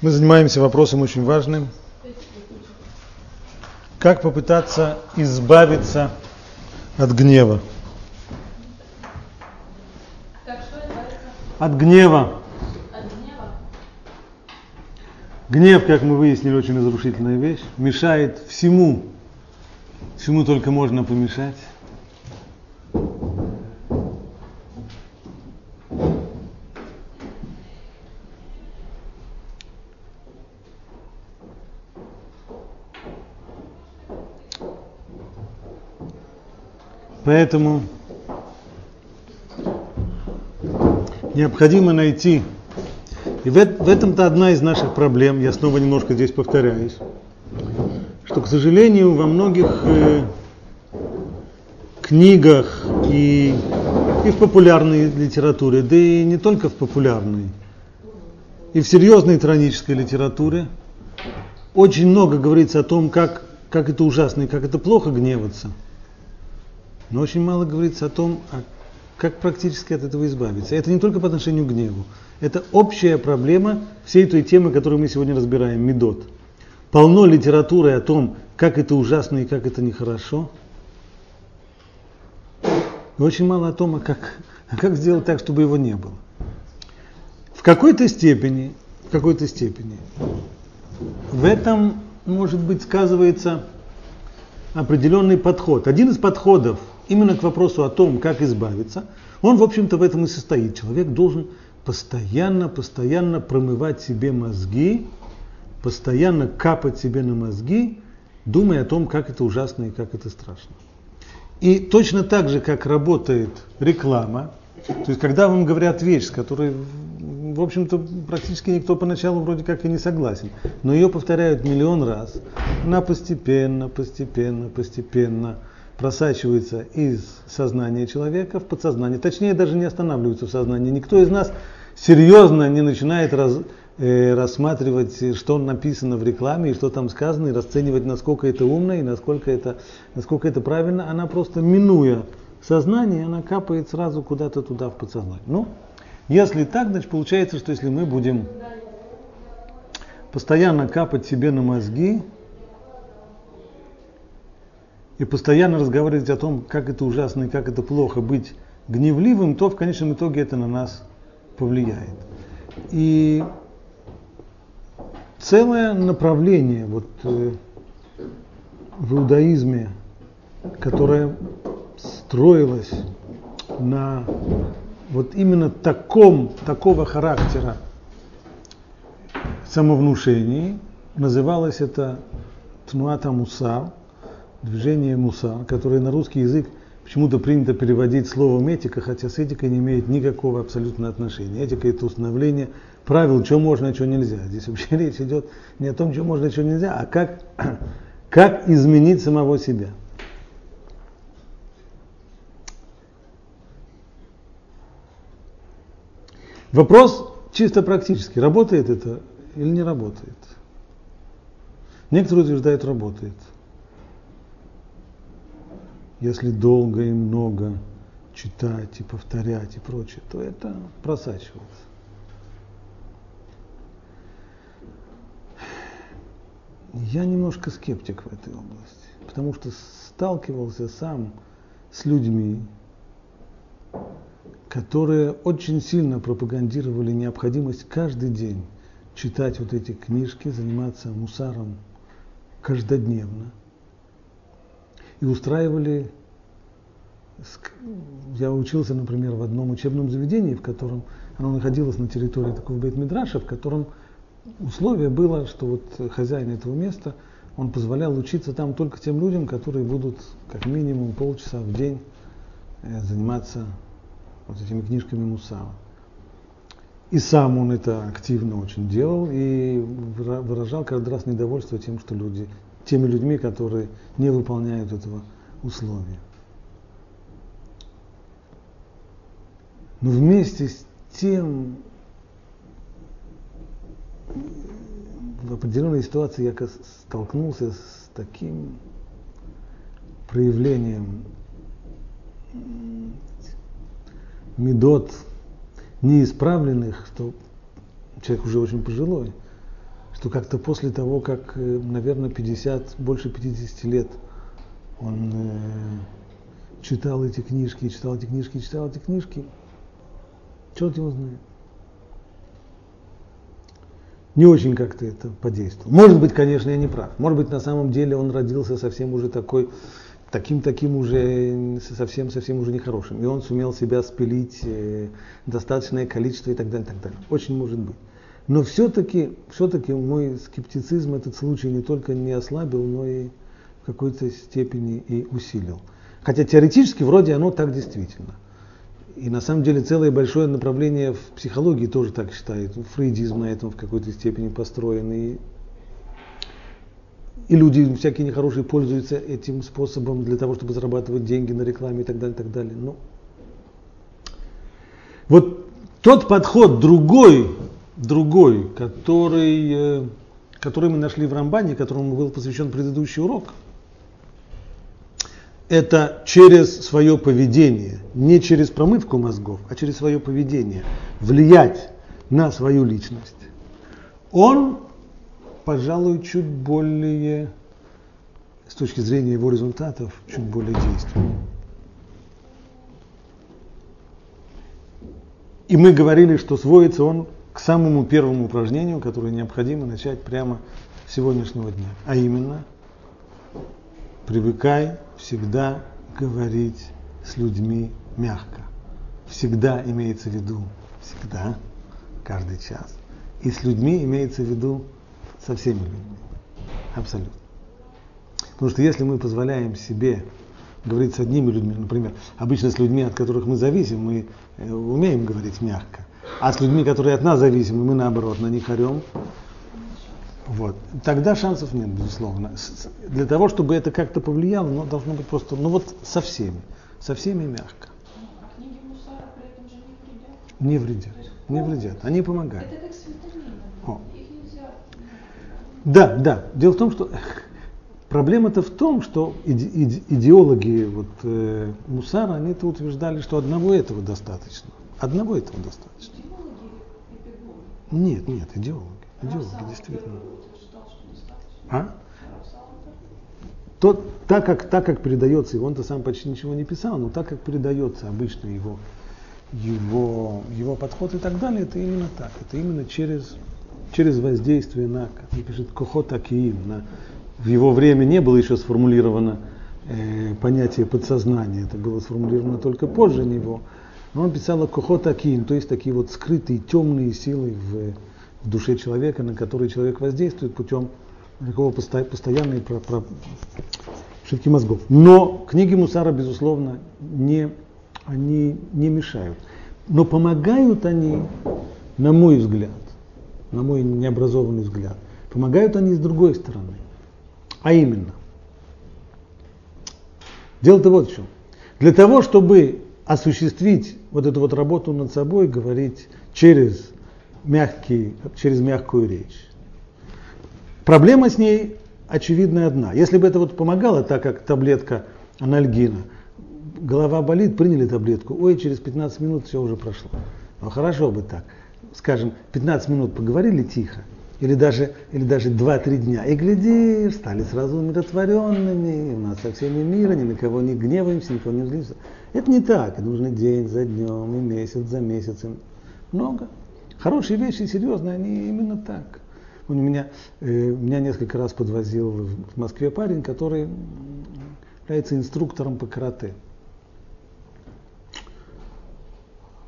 Мы занимаемся вопросом очень важным. Как попытаться избавиться от гнева? От гнева. Гнев, как мы выяснили, очень разрушительная вещь. Мешает всему, всему только можно помешать. Поэтому необходимо найти. И в, этом-то одна из наших проблем, я снова немножко здесь повторяюсь, что, к сожалению, во многих э, книгах и, и в популярной литературе, да и не только в популярной, и в серьезной тронической литературе очень много говорится о том, как, как это ужасно и как это плохо гневаться – но очень мало говорится о том, а как практически от этого избавиться. Это не только по отношению к гневу. Это общая проблема всей той темы, которую мы сегодня разбираем, медот. Полно литературы о том, как это ужасно и как это нехорошо. И очень мало о том, а как, а как сделать так, чтобы его не было. В какой-то степени, в какой-то степени, в этом, может быть, сказывается определенный подход. Один из подходов – именно к вопросу о том, как избавиться, он, в общем-то, в этом и состоит. Человек должен постоянно, постоянно промывать себе мозги, постоянно капать себе на мозги, думая о том, как это ужасно и как это страшно. И точно так же, как работает реклама, то есть когда вам говорят вещь, с которой, в общем-то, практически никто поначалу вроде как и не согласен, но ее повторяют миллион раз, она постепенно, постепенно, постепенно – просачивается из сознания человека в подсознание. Точнее, даже не останавливается в сознании. Никто из нас серьезно не начинает раз, э, рассматривать, что написано в рекламе и что там сказано, и расценивать, насколько это умно и насколько это, насколько это правильно. Она просто, минуя сознание, она капает сразу куда-то туда в подсознание. Ну, если так, значит получается, что если мы будем постоянно капать себе на мозги, и постоянно разговаривать о том, как это ужасно и как это плохо быть гневливым, то в конечном итоге это на нас повлияет. И целое направление вот, э, в иудаизме, которое строилось на вот именно таком, такого характера самовнушении, называлось это Тнуата Мусар, движение муса, которое на русский язык почему-то принято переводить словом этика, хотя с этикой не имеет никакого абсолютно отношения. Этика это установление правил, что можно, а что нельзя. Здесь вообще речь идет не о том, что можно, а что нельзя, а как, как изменить самого себя. Вопрос чисто практически, работает это или не работает. Некоторые утверждают, работает если долго и много читать и повторять и прочее, то это просачивается. Я немножко скептик в этой области, потому что сталкивался сам с людьми, которые очень сильно пропагандировали необходимость каждый день читать вот эти книжки, заниматься мусаром каждодневно – и устраивали... Я учился, например, в одном учебном заведении, в котором оно находилось на территории такого бейт-мидраша, в котором условие было, что вот хозяин этого места, он позволял учиться там только тем людям, которые будут как минимум полчаса в день э, заниматься вот этими книжками Мусава. И сам он это активно очень делал и выражал каждый раз недовольство тем, что люди теми людьми, которые не выполняют этого условия. Но вместе с тем, в определенной ситуации я столкнулся с таким проявлением медот неисправленных, что человек уже очень пожилой, что как-то после того, как, э, наверное, 50, больше 50 лет он э, читал эти книжки, читал эти книжки, читал эти книжки, черт его знает. Не очень как-то это подействовало. Может быть, конечно, я не прав. Может быть, на самом деле он родился совсем уже такой, таким-таким уже, совсем-совсем уже нехорошим. И он сумел себя спилить э, достаточное количество и так далее, и так далее. Очень может быть. Но все-таки, все-таки мой скептицизм этот случай не только не ослабил, но и в какой-то степени и усилил. Хотя теоретически вроде оно так действительно. И на самом деле целое большое направление в психологии тоже так считает. Фрейдизм на этом в какой-то степени построен. И, и люди всякие нехорошие пользуются этим способом для того, чтобы зарабатывать деньги на рекламе и так далее, и так далее. Но вот тот подход другой, другой, который, э, который мы нашли в Рамбане, которому был посвящен предыдущий урок, это через свое поведение, не через промывку мозгов, а через свое поведение, влиять на свою личность, он, пожалуй, чуть более, с точки зрения его результатов, чуть более действенный. И мы говорили, что сводится он к самому первому упражнению, которое необходимо начать прямо с сегодняшнего дня. А именно, привыкай всегда говорить с людьми мягко. Всегда имеется в виду, всегда, каждый час. И с людьми имеется в виду со всеми людьми. Абсолютно. Потому что если мы позволяем себе говорить с одними людьми, например, обычно с людьми, от которых мы зависим, мы э, умеем говорить мягко. А с людьми, которые от нас зависимы, мы наоборот на них орем. Вот. Тогда шансов нет, безусловно. Для того, чтобы это как-то повлияло, ну, должно быть просто, ну вот со всеми, со всеми мягко. А книги Мусара при этом же не Не вредят? вредят, не вредят, они помогают. Это как. О. Их нельзя. Да, да. Дело в том, что проблема-то в том, что иде- иде- идеологи вот, э, Мусара, они-то утверждали, что одного этого достаточно. Одного этого достаточно. Нет, нет, идеологи. Идеологи, действительно. А? Равсал тоже. То, так, как, так как передается, и он-то сам почти ничего не писал, но так как передается обычно его, его, его подход и так далее, это именно так. Это именно через, через воздействие на, как он пишет, кохот акиим. На, в его время не было еще сформулировано э, понятие подсознания, это было сформулировано только позже него. Он писал о кохот акиим, то есть такие вот скрытые темные силы в, в душе человека, на которые человек воздействует путем такого посто- постоянной про, про, шибки мозгов. Но книги Мусара, безусловно, не, они не мешают. Но помогают они, на мой взгляд, на мой необразованный взгляд, помогают они с другой стороны. А именно, дело-то вот в чем. Для того, чтобы осуществить вот эту вот работу над собой, говорить через, мягкий, через мягкую речь, Проблема с ней очевидно одна. Если бы это вот помогало, так как таблетка анальгина, голова болит, приняли таблетку, ой, через 15 минут все уже прошло. Ну хорошо бы так. Скажем, 15 минут поговорили тихо, или даже, или даже 2-3 дня, и глядишь, стали сразу умиротворенными, у нас со всеми мира, ни на кого не гневаемся, никого не злимся. Это не так, нужно день за днем, и месяц за месяцем. Много. Хорошие вещи, серьезные, они именно так. Он у меня, э, меня несколько раз подвозил в Москве парень, который является инструктором по карате.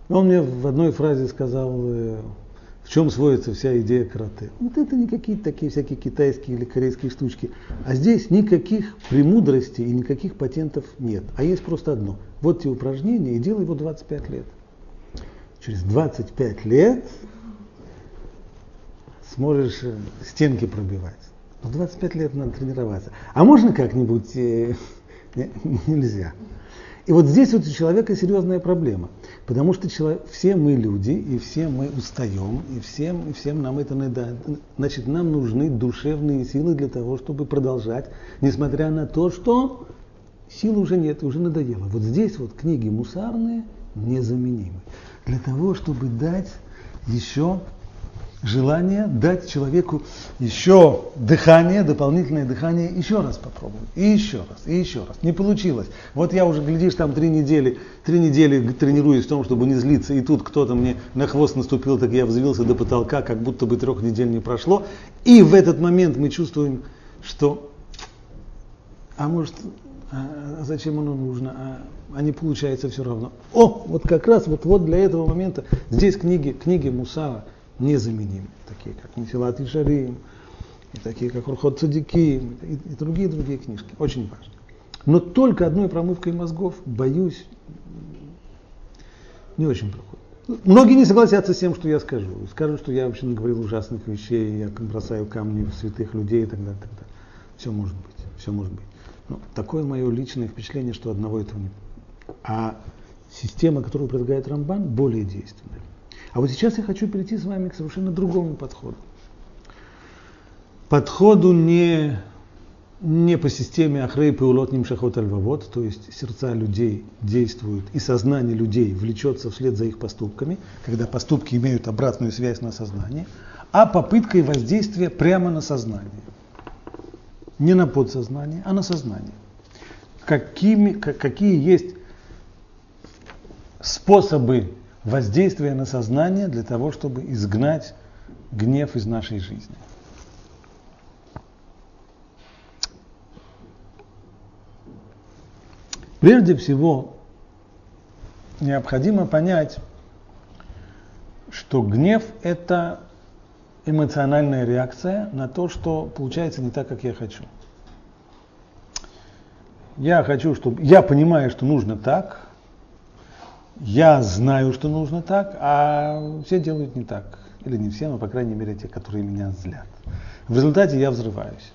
Он мне в одной фразе сказал, э, чем сводится вся идея карате. Вот это не какие-то такие всякие китайские или корейские штучки. А здесь никаких премудростей и никаких патентов нет. А есть просто одно. Вот те упражнения и делай его 25 лет. Через 25 лет сможешь э, стенки пробивать. В 25 лет надо тренироваться. А можно как-нибудь? Э, нельзя. И вот здесь вот у человека серьезная проблема. Потому что человек, все мы люди, и все мы устаем, и всем, и всем нам это надо. Значит, нам нужны душевные силы для того, чтобы продолжать, несмотря на то, что сил уже нет, уже надоело. Вот здесь вот книги мусарные незаменимы. Для того, чтобы дать еще желание дать человеку еще дыхание, дополнительное дыхание, еще раз попробовать, и еще раз, и еще раз. Не получилось. Вот я уже, глядишь, там три недели, три недели тренируюсь в том, чтобы не злиться, и тут кто-то мне на хвост наступил, так я взвился до потолка, как будто бы трех недель не прошло. И в этот момент мы чувствуем, что, а может, а зачем оно нужно, а, а не получается все равно. О, вот как раз вот, вот для этого момента здесь книги, книги Мусара – незаменимы, такие как Нефилат и Шарим, и такие как Рухот Цадиким, и, и другие другие книжки. Очень важно. Но только одной промывкой мозгов, боюсь, не очень проходит. Многие не согласятся с тем, что я скажу. Скажут, что я вообще говорил ужасных вещей, я бросаю камни в святых людей и так далее. Так далее. Все может быть, все может быть. Но такое мое личное впечатление, что одного этого не. А система, которую предлагает Рамбан, более действенная. А вот сейчас я хочу перейти с вами к совершенно другому подходу. Подходу не, не по системе Ахрей Пеулот Нимшахот Альвавод, то есть сердца людей действуют и сознание людей влечется вслед за их поступками, когда поступки имеют обратную связь на сознание, а попыткой воздействия прямо на сознание. Не на подсознание, а на сознание. Какими, какие есть способы воздействие на сознание для того, чтобы изгнать гнев из нашей жизни. Прежде всего, необходимо понять, что гнев – это эмоциональная реакция на то, что получается не так, как я хочу. Я хочу, чтобы... Я понимаю, что нужно так, я знаю, что нужно так, а все делают не так. Или не все, но, по крайней мере, те, которые меня злят. В результате я взрываюсь.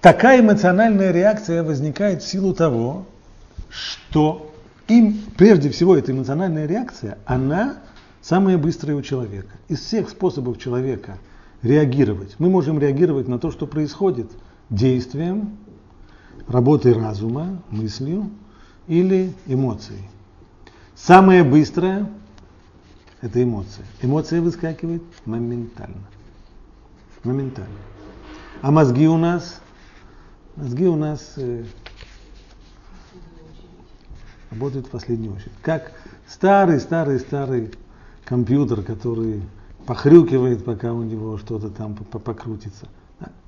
Такая эмоциональная реакция возникает в силу того, что им, прежде всего, эта эмоциональная реакция, она самая быстрая у человека. Из всех способов человека реагировать, мы можем реагировать на то, что происходит, действием, работой разума, мыслью или эмоцией. Самое быстрое – это эмоция. Эмоция выскакивает моментально. Моментально. А мозги у нас, мозги у нас э, работают в последнюю очередь. Как старый-старый-старый компьютер, который похрюкивает, пока у него что-то там покрутится.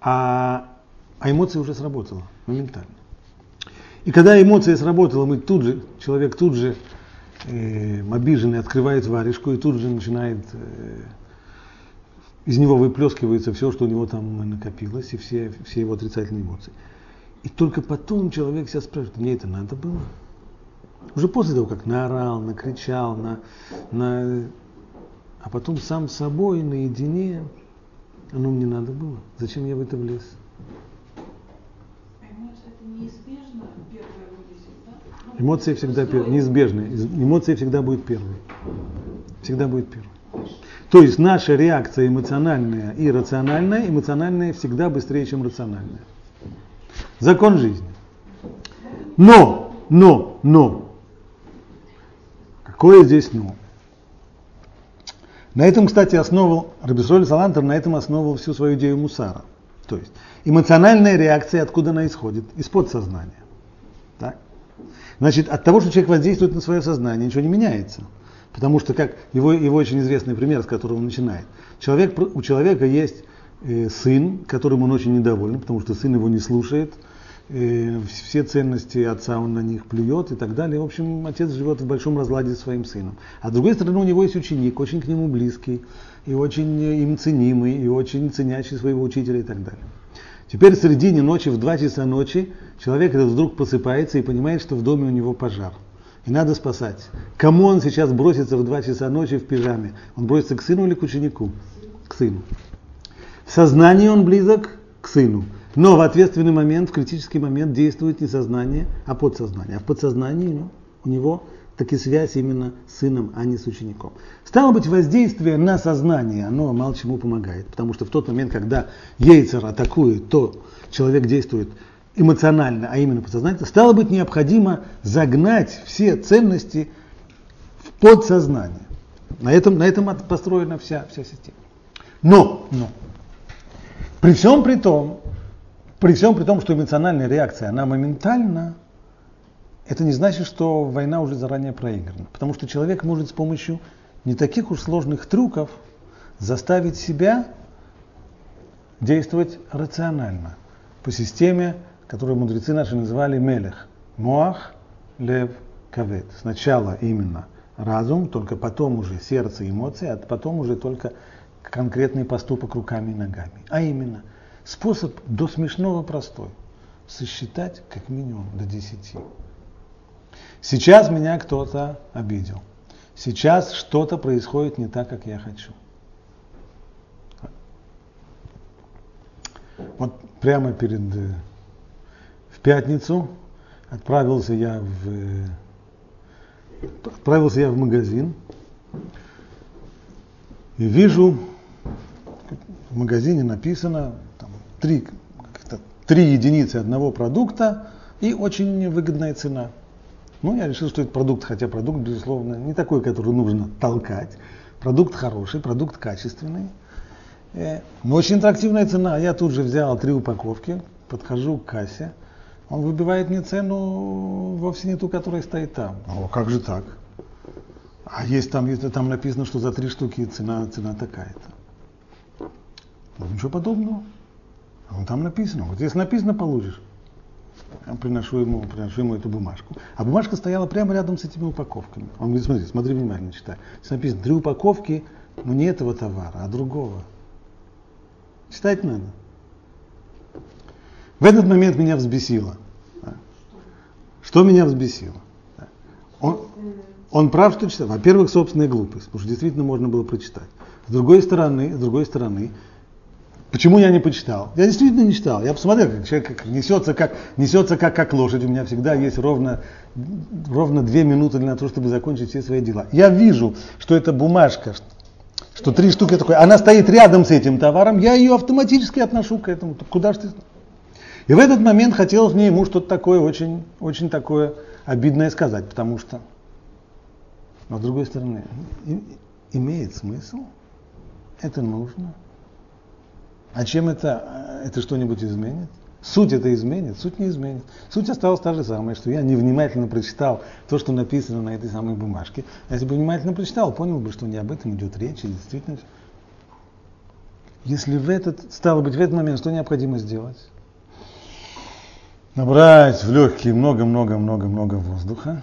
А а эмоция уже сработала моментально. И когда эмоция сработала, мы тут же, человек тут же э, обиженный открывает варежку и тут же начинает, э, из него выплескивается все, что у него там накопилось, и все, все его отрицательные эмоции. И только потом человек себя спрашивает, мне это надо было? Уже после того, как наорал, накричал, на, на... а потом сам собой наедине, оно мне надо было. Зачем я в это влез? Эмоции всегда первые, неизбежны. Эмоции всегда будет первой. Всегда будет первой. То есть наша реакция эмоциональная и рациональная, эмоциональная всегда быстрее, чем рациональная. Закон жизни. Но, но, но. Какое здесь но? На этом, кстати, основывал, Рабисоль Салантер на этом основывал всю свою идею Мусара. То есть эмоциональная реакция, откуда она исходит? Из подсознания. Так? Значит, от того, что человек воздействует на свое сознание, ничего не меняется. Потому что, как его, его очень известный пример, с которого он начинает. Человек, у человека есть э, сын, которым он очень недоволен, потому что сын его не слушает, э, все ценности отца он на них плюет и так далее. В общем, отец живет в большом разладе со своим сыном. А с другой стороны, у него есть ученик, очень к нему близкий, и очень им ценимый, и очень ценящий своего учителя и так далее. Теперь в середине ночи, в 2 часа ночи, человек этот вдруг просыпается и понимает, что в доме у него пожар. И надо спасать. Кому он сейчас бросится в 2 часа ночи в пижаме? Он бросится к сыну или к ученику? К сыну. В сознании он близок к сыну. Но в ответственный момент, в критический момент действует не сознание, а подсознание. А в подсознании ну, у него таки связь именно с сыном, а не с учеником. Стало быть, воздействие на сознание, оно мало чему помогает, потому что в тот момент, когда Ейцер атакует, то человек действует эмоционально, а именно подсознательно, стало быть необходимо загнать все ценности Подсознание. На этом, на этом построена вся, вся система. Но, но, при всем при том, при всем при том, что эмоциональная реакция, она моментальна, это не значит, что война уже заранее проиграна. Потому что человек может с помощью не таких уж сложных трюков заставить себя действовать рационально, по системе, которую мудрецы наши называли мелех. Моах, лев, кавет. Сначала именно разум, только потом уже сердце, эмоции, а потом уже только конкретный поступок руками и ногами. А именно, способ до смешного простой. Сосчитать как минимум до десяти. Сейчас меня кто-то обидел. Сейчас что-то происходит не так, как я хочу. Вот прямо перед э, в пятницу отправился я в э, отправился я в магазин и вижу в магазине написано там, три, три единицы одного продукта и очень выгодная цена. Ну, я решил, что это продукт, хотя продукт, безусловно, не такой, который нужно толкать. Продукт хороший, продукт качественный. Э, но очень интерактивная цена. Я тут же взял три упаковки, подхожу к кассе. Он выбивает мне цену вовсе не ту, которая стоит там. О, как же так? А есть там, если там написано, что за три штуки цена, цена такая-то. Ну, ничего подобного. А там написано. Вот если написано, получишь. Приношу ему, приношу ему эту бумажку. А бумажка стояла прямо рядом с этими упаковками. Он говорит, смотри, смотри внимательно, читай. Здесь написано три упаковки, но не этого товара, а другого. Читать надо. В этот момент меня взбесило. Что меня взбесило? Он, он прав, что читал. Во-первых, собственная глупость, потому что действительно можно было прочитать. С другой стороны, с другой стороны, почему я не почитал? Я действительно не читал. Я посмотрел, как человек несется, как, несется как, как лошадь. У меня всегда есть ровно, ровно две минуты для того, чтобы закончить все свои дела. Я вижу, что эта бумажка, что три штуки такой, она стоит рядом с этим товаром, я ее автоматически отношу к этому. Куда же ты? И в этот момент хотелось мне ему что-то такое очень, очень такое обидное сказать, потому что, но с другой стороны, имеет смысл, это нужно. А чем это, это что-нибудь изменит? Суть это изменит? Суть не изменит. Суть осталась та же самая, что я невнимательно прочитал то, что написано на этой самой бумажке. А если бы внимательно прочитал, понял бы, что не об этом идет речь, и действительно. Если в этот, стало быть, в этот момент, что необходимо сделать? Набрать в легкие много-много-много-много воздуха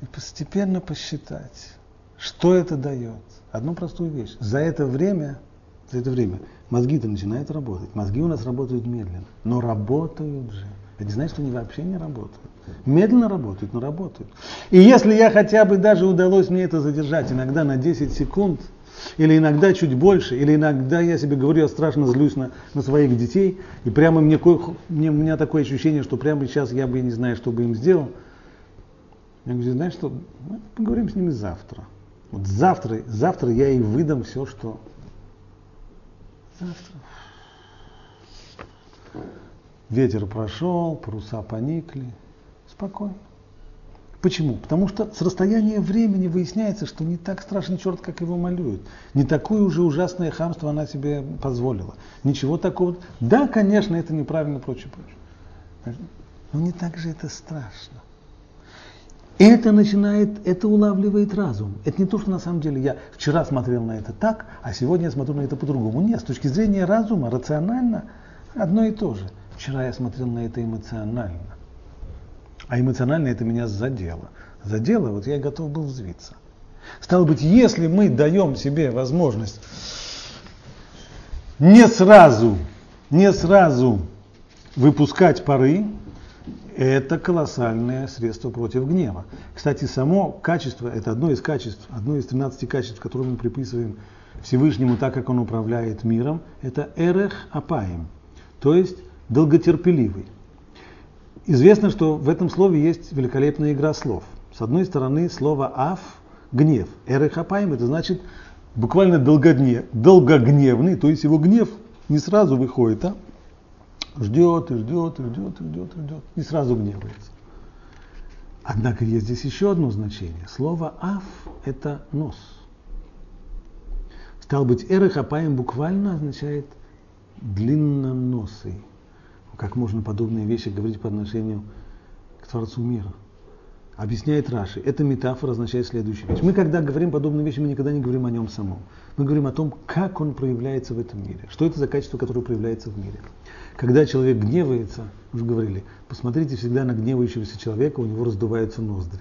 и постепенно посчитать, что это дает. Одну простую вещь. За это время, за это время мозги-то начинают работать. Мозги у нас работают медленно, но работают же. Это не значит, что они вообще не работают. Медленно работают, но работают. И если я хотя бы даже удалось мне это задержать иногда на 10 секунд, или иногда чуть больше, или иногда я себе говорю, я страшно злюсь на, на своих детей, и прямо мне, мне, у меня такое ощущение, что прямо сейчас я бы не знаю, что бы им сделал. Я говорю, знаешь что, мы поговорим с ними завтра. Вот завтра, завтра я и выдам все, что Завтра. Ветер прошел, паруса поникли. Спокойно. Почему? Потому что с расстояния времени выясняется, что не так страшен черт, как его малюют. Не такое уже ужасное хамство она себе позволила. Ничего такого. Да, конечно, это неправильно, прочее, прочее. Но не так же это страшно. Это начинает, это улавливает разум. Это не то, что на самом деле я вчера смотрел на это так, а сегодня я смотрю на это по-другому. Нет, с точки зрения разума, рационально, одно и то же. Вчера я смотрел на это эмоционально. А эмоционально это меня задело. Задело, вот я готов был взвиться. Стало быть, если мы даем себе возможность не сразу, не сразу выпускать пары, это колоссальное средство против гнева. Кстати, само качество, это одно из качеств, одно из 13 качеств, которые мы приписываем Всевышнему, так как он управляет миром, это эрех апаем, то есть долготерпеливый. Известно, что в этом слове есть великолепная игра слов. С одной стороны, слово аф – гнев. Эрех апаем – это значит буквально долгогнев, долгогневный, то есть его гнев не сразу выходит, а ждет и ждет и ждет и ждет и ждет, и сразу гневается. Однако есть здесь еще одно значение. Слово «аф» – это нос. Стал быть, эрых апаем буквально означает длинноносый. Как можно подобные вещи говорить по отношению к Творцу мира? Объясняет Раши. Эта метафора означает следующую вещь. Мы, когда говорим подобные вещи, мы никогда не говорим о нем самом. Мы говорим о том, как он проявляется в этом мире. Что это за качество, которое проявляется в мире. Когда человек гневается, уже говорили, посмотрите всегда на гневающегося человека, у него раздуваются ноздри.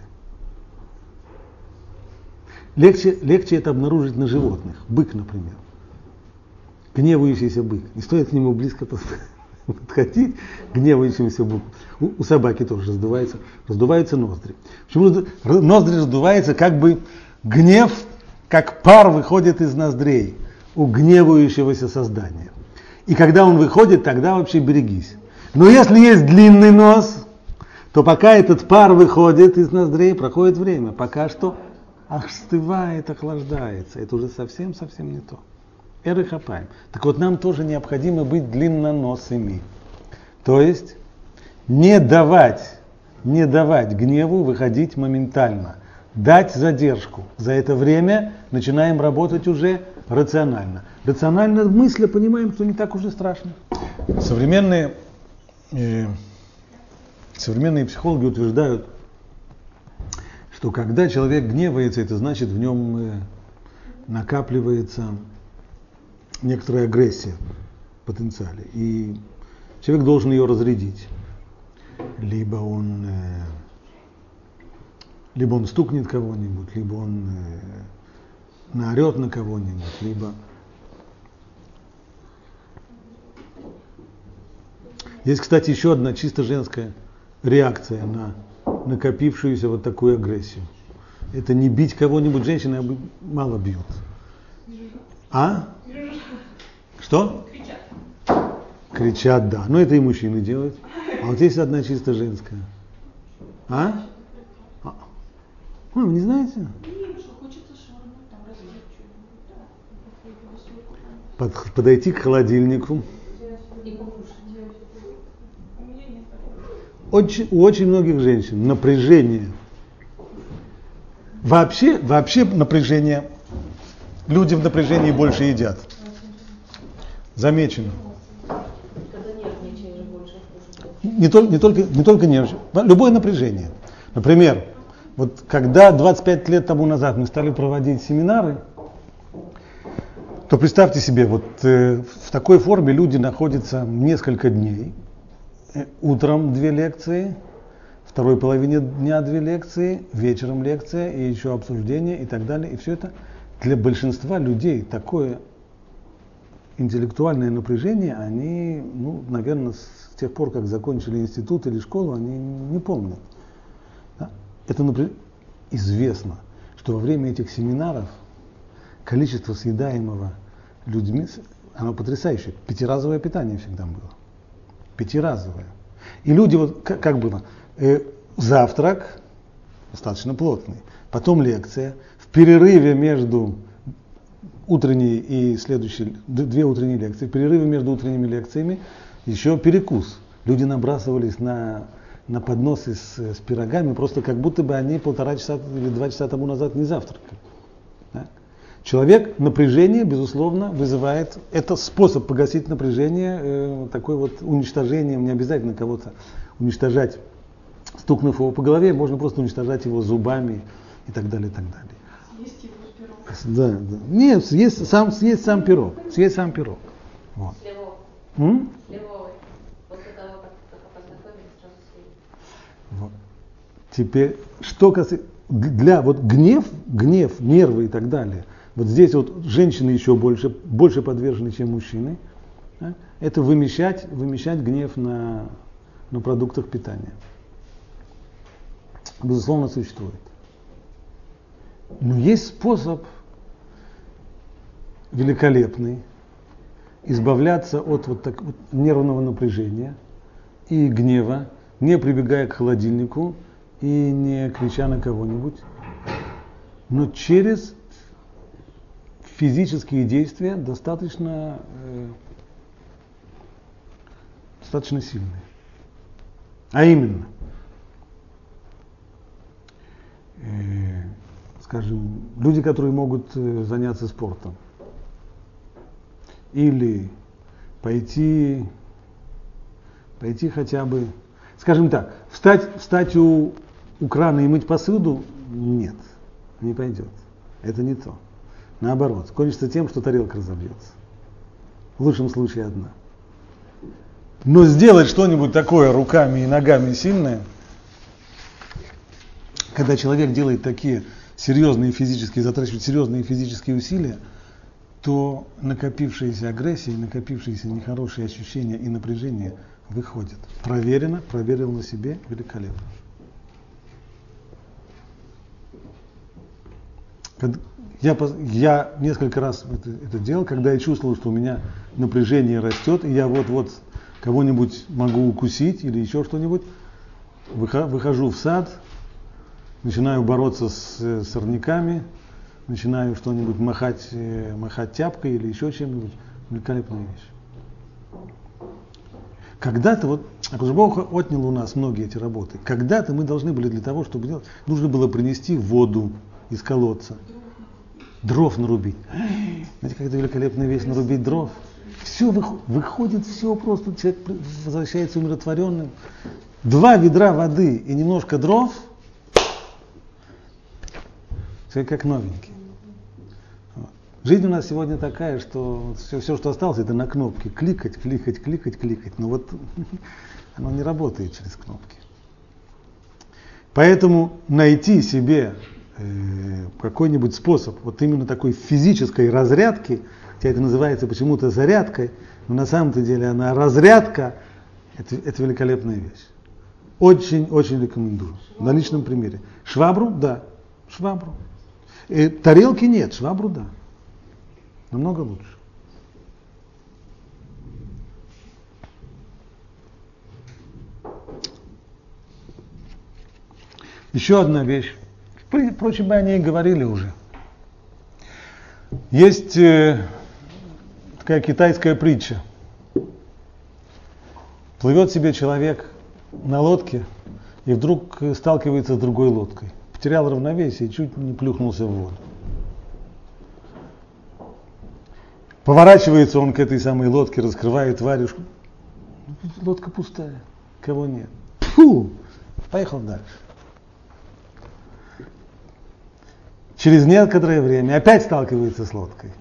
Легче, легче это обнаружить на животных. Бык, например. Гневающийся бык. Не стоит к нему близко подходить, гневающемуся быку. У, у собаки тоже раздувается, раздуваются ноздри. Почему ноздри раздуваются, как бы гнев, как пар выходит из ноздрей у гневающегося создания. И когда он выходит, тогда вообще берегись. Но если есть длинный нос, то пока этот пар выходит из ноздрей, проходит время. Пока что остывает, охлаждается. Это уже совсем-совсем не то. Эры хапаем. Так вот, нам тоже необходимо быть длинноносыми. То есть не давать, не давать гневу выходить моментально. Дать задержку. За это время начинаем работать уже рационально. Рационально мысля понимаем, что не так уже страшно. Современные, э, современные психологи утверждают, что когда человек гневается, это значит в нем э, накапливается некоторая агрессия в потенциале. И человек должен ее разрядить. Либо он, э, либо он стукнет кого-нибудь, либо он э, наорет на кого-нибудь, либо... Есть, кстати, еще одна чисто женская реакция на накопившуюся вот такую агрессию. Это не бить кого-нибудь, женщины мало бьют. А? Что? Кричат. Кричат, да. Но это и мужчины делают. А вот есть одна чисто женская. А? а? Ой, вы не знаете? Под, подойти к холодильнику. Очень, у очень многих женщин напряжение. Вообще, вообще напряжение. Люди в напряжении больше едят. Замечено. Не только, не только, не только нервничать, любое напряжение. Например, вот когда 25 лет тому назад мы стали проводить семинары, то представьте себе, вот э, в такой форме люди находятся несколько дней, Э, утром две лекции, второй половине дня две лекции, вечером лекция и еще обсуждение и так далее. И все это для большинства людей такое интеллектуальное напряжение, они, ну, наверное, с тех пор, как закончили институт или школу, они не помнят. Да? Это напряж... известно, что во время этих семинаров количество съедаемого людьми, оно потрясающее. Пятиразовое питание всегда было пятиразовая. И люди, вот как, как было, э, завтрак достаточно плотный, потом лекция, в перерыве между утренней и следующей, две утренние лекции, в перерыве между утренними лекциями еще перекус. Люди набрасывались на, на подносы с, с пирогами, просто как будто бы они полтора часа или два часа тому назад не завтракали. Человек напряжение, безусловно, вызывает. Это способ погасить напряжение, э, такой вот уничтожением, не обязательно кого-то уничтожать, стукнув его по голове, можно просто уничтожать его зубами и так далее, и так далее. Съесть его пирог. Да, да. Нет, съесть сам, съесть сам пирог. Съесть сам пирог. Вот. М? Вот. Теперь, что касается, для вот гнев, гнев, нервы и так далее – вот здесь вот женщины еще больше, больше подвержены, чем мужчины. Да? Это вымещать, вымещать гнев на, на продуктах питания. Безусловно, существует. Но есть способ великолепный избавляться от вот так вот нервного напряжения и гнева, не прибегая к холодильнику и не крича на кого-нибудь, но через физические действия достаточно, э, достаточно сильные. А именно, э, скажем, люди, которые могут э, заняться спортом. Или пойти, пойти хотя бы, скажем так, встать, встать у, у крана и мыть посуду, нет, не пойдет. Это не то. Наоборот, кончится тем, что тарелка разобьется. В лучшем случае одна. Но сделать что-нибудь такое руками и ногами сильное, когда человек делает такие серьезные физические, затрачивает серьезные физические усилия, то накопившаяся агрессия, накопившиеся нехорошие ощущения и напряжение выходят. Проверено, проверил на себе, великолепно. Я, я несколько раз это, это делал, когда я чувствовал, что у меня напряжение растет, и я вот-вот кого-нибудь могу укусить или еще что-нибудь, выхожу в сад, начинаю бороться с э, сорняками, начинаю что-нибудь махать, э, махать тяпкой или еще чем-нибудь. Великолепная вещь. Когда-то, вот, Бог отнял у нас многие эти работы. Когда-то мы должны были для того, чтобы делать, нужно было принести воду из колодца, дров нарубить. Знаете, как это великолепная вещь, нарубить дров. Все выходит, все просто, человек возвращается умиротворенным. Два ведра воды и немножко дров – Человек как новенький. Жизнь у нас сегодня такая, что все, все, что осталось, это на кнопки. Кликать, кликать, кликать, кликать. Но вот оно не работает через кнопки. Поэтому найти себе какой-нибудь способ вот именно такой физической разрядки, хотя это называется почему-то зарядкой, но на самом-то деле она разрядка, это, это великолепная вещь. Очень-очень рекомендую. На личном примере. Швабру, да, швабру. И тарелки нет, швабру да. Намного лучше. Еще одна вещь. Впрочем, мы о ней говорили уже. Есть э, такая китайская притча. Плывет себе человек на лодке и вдруг сталкивается с другой лодкой потерял равновесие и чуть не плюхнулся в воду. Поворачивается он к этой самой лодке, раскрывает варежку. Лодка пустая, кого нет. Фу! Поехал дальше. Через некоторое время опять сталкивается с лодкой.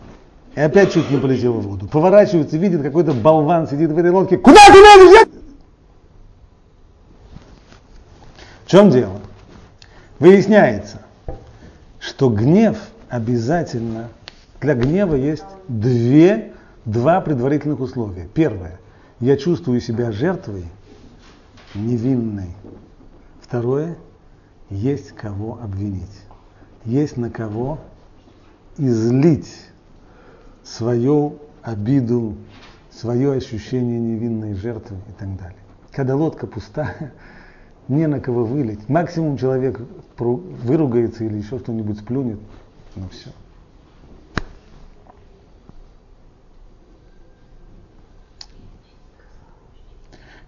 И опять чуть не полетел в воду. Поворачивается, видит, какой-то болван сидит в этой лодке. Куда ты лезешь? В чем дело? Выясняется, что гнев обязательно, для гнева есть две, два предварительных условия. Первое, я чувствую себя жертвой, невинной. Второе, есть кого обвинить, есть на кого излить свою обиду, свое ощущение невинной жертвы и так далее. Когда лодка пустая, не на кого вылить. Максимум человек выругается или еще что-нибудь сплюнет, ну все.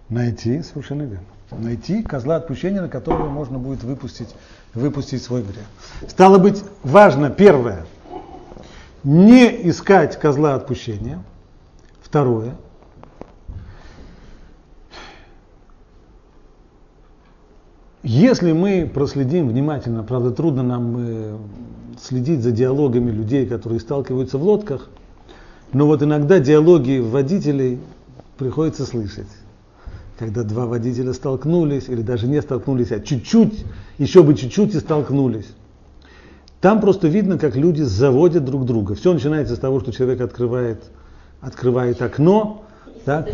Найти, совершенно верно. Найти козла отпущения, на которого можно будет выпустить, выпустить свой грех. Стало быть, важно, первое, не искать козла отпущения. Второе, Если мы проследим внимательно, правда трудно нам э, следить за диалогами людей, которые сталкиваются в лодках, но вот иногда диалоги водителей приходится слышать. Когда два водителя столкнулись, или даже не столкнулись, а чуть-чуть, еще бы чуть-чуть и столкнулись. Там просто видно, как люди заводят друг друга. Все начинается с того, что человек открывает, открывает окно, так,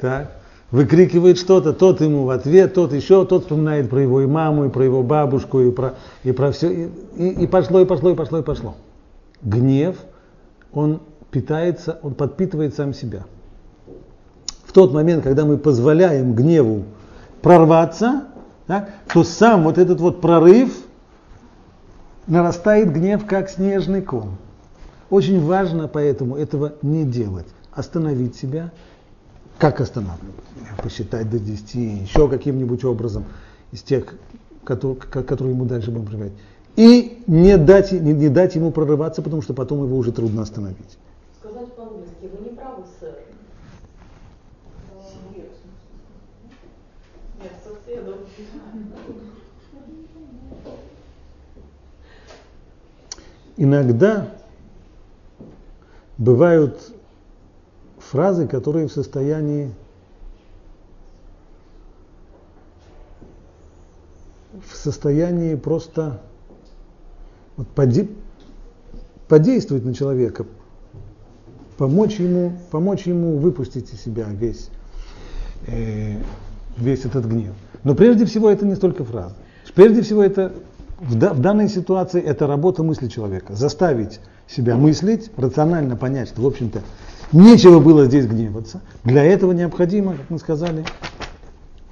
так, выкрикивает что-то, тот ему в ответ, тот еще, тот вспоминает про его и маму, и про его бабушку, и про, и про все, и, и, и пошло, и пошло, и пошло, и пошло. Гнев, он питается, он подпитывает сам себя. Тот момент, когда мы позволяем гневу прорваться, да, то сам вот этот вот прорыв нарастает гнев как снежный ком. Очень важно поэтому этого не делать. Остановить себя как останавливать? Посчитать до 10, еще каким-нибудь образом из тех который, который ему дальше будем проявлять, и не дать, не, не дать ему прорываться, потому что потом его уже трудно остановить. Сказать по-английски, вы не правы, сэр. Нет. Иногда бывают фразы, которые в состоянии в состоянии просто вот, поде, подействовать на человека, помочь ему, помочь ему выпустить из себя весь, э, весь этот гнев. Но прежде всего это не столько фразы. Прежде всего это в, да, в данной ситуации это работа мысли человека. Заставить себя мыслить, рационально понять, что, в общем-то, нечего было здесь гневаться. Для этого необходимо, как мы сказали,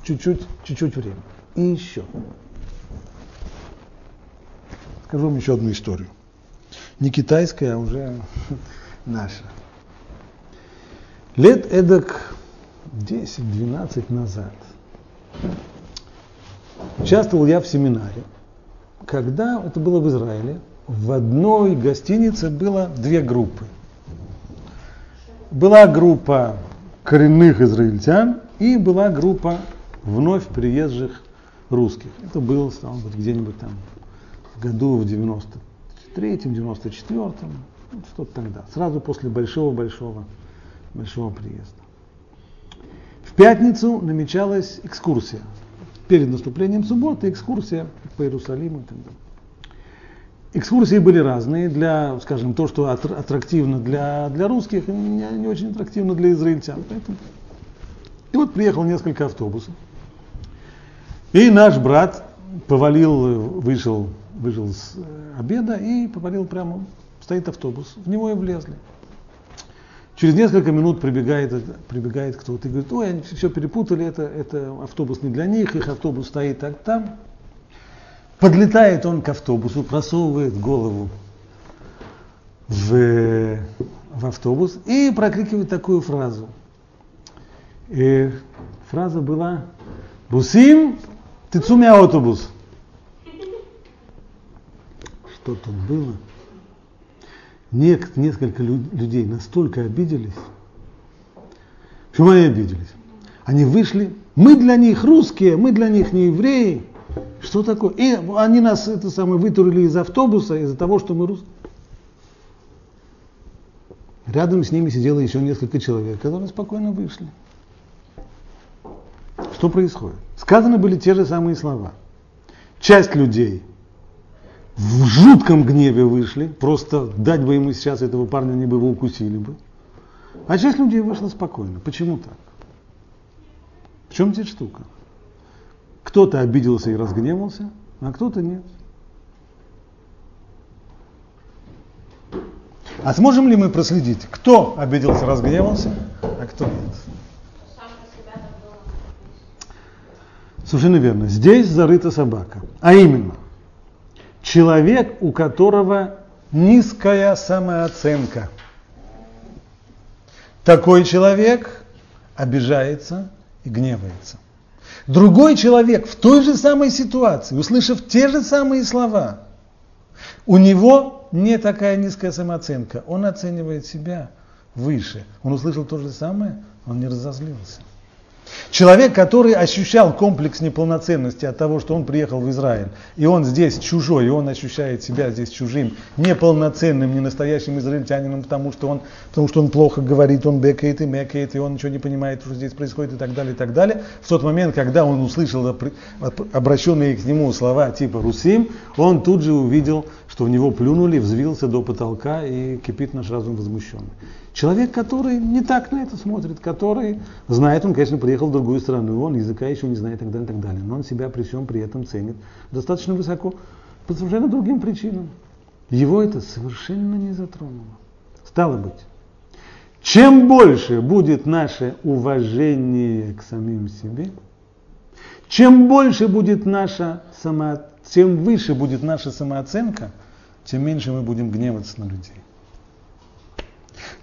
чуть-чуть, чуть-чуть времени. И еще. Скажу вам еще одну историю. Не китайская, а уже наша. Лет эдак 10-12 назад участвовал я в семинаре, когда это было в Израиле, в одной гостинице было две группы. Была группа коренных израильтян и была группа вновь приезжих русских. Это было, стало быть, где-нибудь там году в 93-м, 94-м, что-то тогда, сразу после большого-большого большого приезда. В пятницу намечалась экскурсия. Перед наступлением субботы экскурсия по Иерусалиму и так далее. Экскурсии были разные, для, скажем, то, что аттрактивно для, для русских, не, не очень аттрактивно для израильтян. Поэтому... И вот приехал несколько автобусов. И наш брат повалил, вышел вышел с э, обеда и повалил прямо, стоит автобус, в него и влезли. Через несколько минут прибегает, прибегает кто-то и говорит, ой, они все перепутали, это, это автобус не для них, их автобус стоит так там. Подлетает он к автобусу, просовывает голову в, в автобус и прокрикивает такую фразу. И фраза была «Русим, ты цумя автобус» что тут было, несколько людей настолько обиделись. Почему они обиделись? Они вышли, мы для них русские, мы для них не евреи. Что такое? И они нас это самое вытурили из автобуса из-за того, что мы русские. Рядом с ними сидело еще несколько человек, которые спокойно вышли. Что происходит? Сказаны были те же самые слова. Часть людей в жутком гневе вышли, просто дать бы ему сейчас этого парня, они бы его укусили бы. А часть людей вышла спокойно. Почему так? В чем здесь штука? Кто-то обиделся и разгневался, а кто-то нет. А сможем ли мы проследить, кто обиделся, разгневался, а кто нет? Совершенно верно. Здесь зарыта собака. А именно, человек, у которого низкая самооценка. Такой человек обижается и гневается. Другой человек в той же самой ситуации, услышав те же самые слова, у него не такая низкая самооценка. Он оценивает себя выше. Он услышал то же самое, он не разозлился. Человек, который ощущал комплекс неполноценности от того, что он приехал в Израиль, и он здесь чужой, и он ощущает себя здесь чужим, неполноценным, не настоящим израильтянином, потому что он, потому что он плохо говорит, он бекает и мекает, и он ничего не понимает, что здесь происходит и так далее, и так далее. В тот момент, когда он услышал обращенные к нему слова типа «Русим», он тут же увидел, что в него плюнули, взвился до потолка и кипит наш разум возмущенный. Человек, который не так на это смотрит, который знает, он, конечно, приехал в другую страну, он языка еще не знает и так далее, и так далее, но он себя при всем при этом ценит достаточно высоко по совершенно другим причинам. Его это совершенно не затронуло. Стало быть, чем больше будет наше уважение к самим себе, чем больше будет наша само, чем выше будет наша самооценка, тем меньше мы будем гневаться на людей.